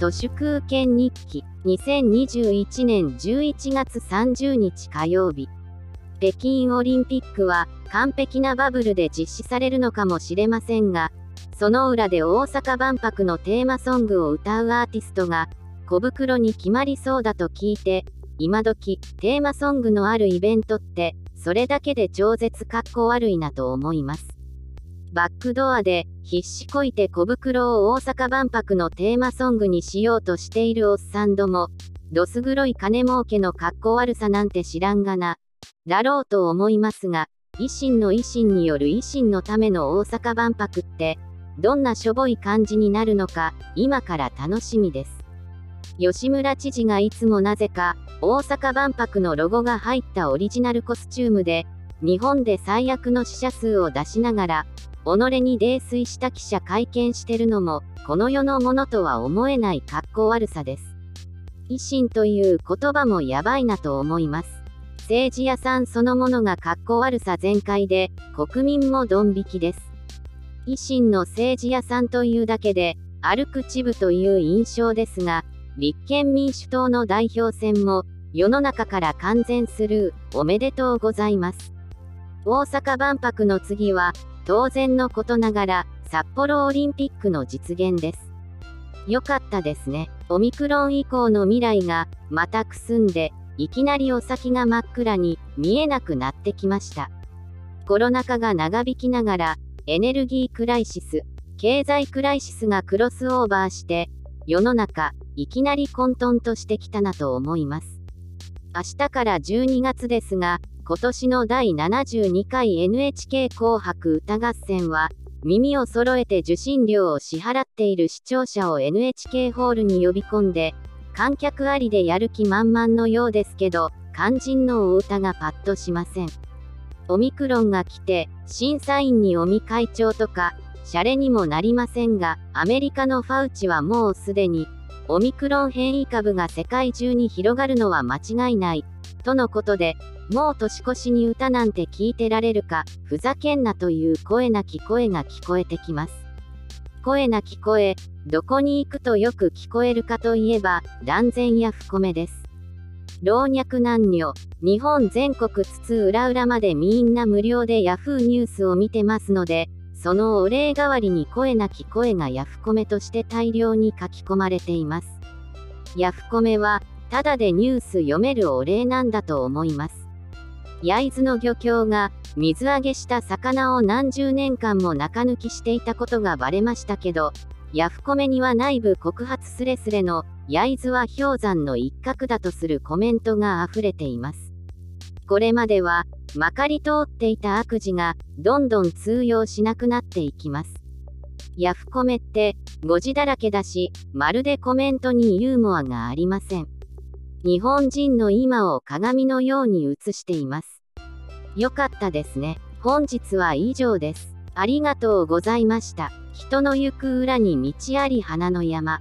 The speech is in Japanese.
都市空権日記2021年11月30日火曜日北京オリンピックは完璧なバブルで実施されるのかもしれませんがその裏で大阪万博のテーマソングを歌うアーティストが小袋に決まりそうだと聞いて今時テーマソングのあるイベントってそれだけで超絶かっこ悪いなと思いますバックドアで必死こいて小袋を大阪万博のテーマソングにしようとしているおっさんども、どす黒い金儲けの格好悪さなんて知らんがな。だろうと思いますが、維新の維新による維新のための大阪万博って、どんなしょぼい感じになるのか、今から楽しみです。吉村知事がいつもなぜか、大阪万博のロゴが入ったオリジナルコスチュームで、日本で最悪の死者数を出しながら、己に泥酔した記者会見してるのも、この世のものとは思えない格好悪さです。維新という言葉もやばいなと思います。政治屋さんそのものが格好悪さ全開で、国民もドン引きです。維新の政治屋さんというだけで、歩く地部という印象ですが、立憲民主党の代表選も、世の中から完全スルー、おめでとうございます。大阪万博の次は、当然のことながら、札幌オリンピックの実現です。よかったですね。オミクロン以降の未来が、またくすんで、いきなりお先が真っ暗に見えなくなってきました。コロナ禍が長引きながら、エネルギークライシス、経済クライシスがクロスオーバーして、世の中、いきなり混沌としてきたなと思います。明日から12月ですが、今年の第72回 NHK 紅白歌合戦は、耳を揃えて受信料を支払っている視聴者を NHK ホールに呼び込んで、観客ありでやる気満々のようですけど、肝心のお歌がパッとしません。オミクロンが来て、審査員に尾身会長とか、シャレにもなりませんが、アメリカのファウチはもうすでに、オミクロン変異株が世界中に広がるのは間違いない、とのことで、もう年越しに歌なんて聞いてられるか、ふざけんなという声なき声が聞こえてきます。声なき声、どこに行くとよく聞こえるかといえば、断然や不米です。老若男女、日本全国津々浦々までみんな無料で Yahoo ニュースを見てますので、そのお礼代わりに声なき声がヤフコメとして大量に書き込まれています。ヤフコメは、ただでニュース読めるお礼なんだと思います。焼津の漁協が水揚げした魚を何十年間も中抜きしていたことがバレましたけど、ヤフコメには内部告発すれすれの焼津は氷山の一角だとするコメントが溢れています。これまではまかり通っていた悪事がどんどん通用しなくなっていきます。ヤフコメって誤字だらけだし、まるでコメントにユーモアがありません。日本人の今を鏡のように映しています。よかったですね。本日は以上です。ありがとうございました。人の行く裏に道あり花の山。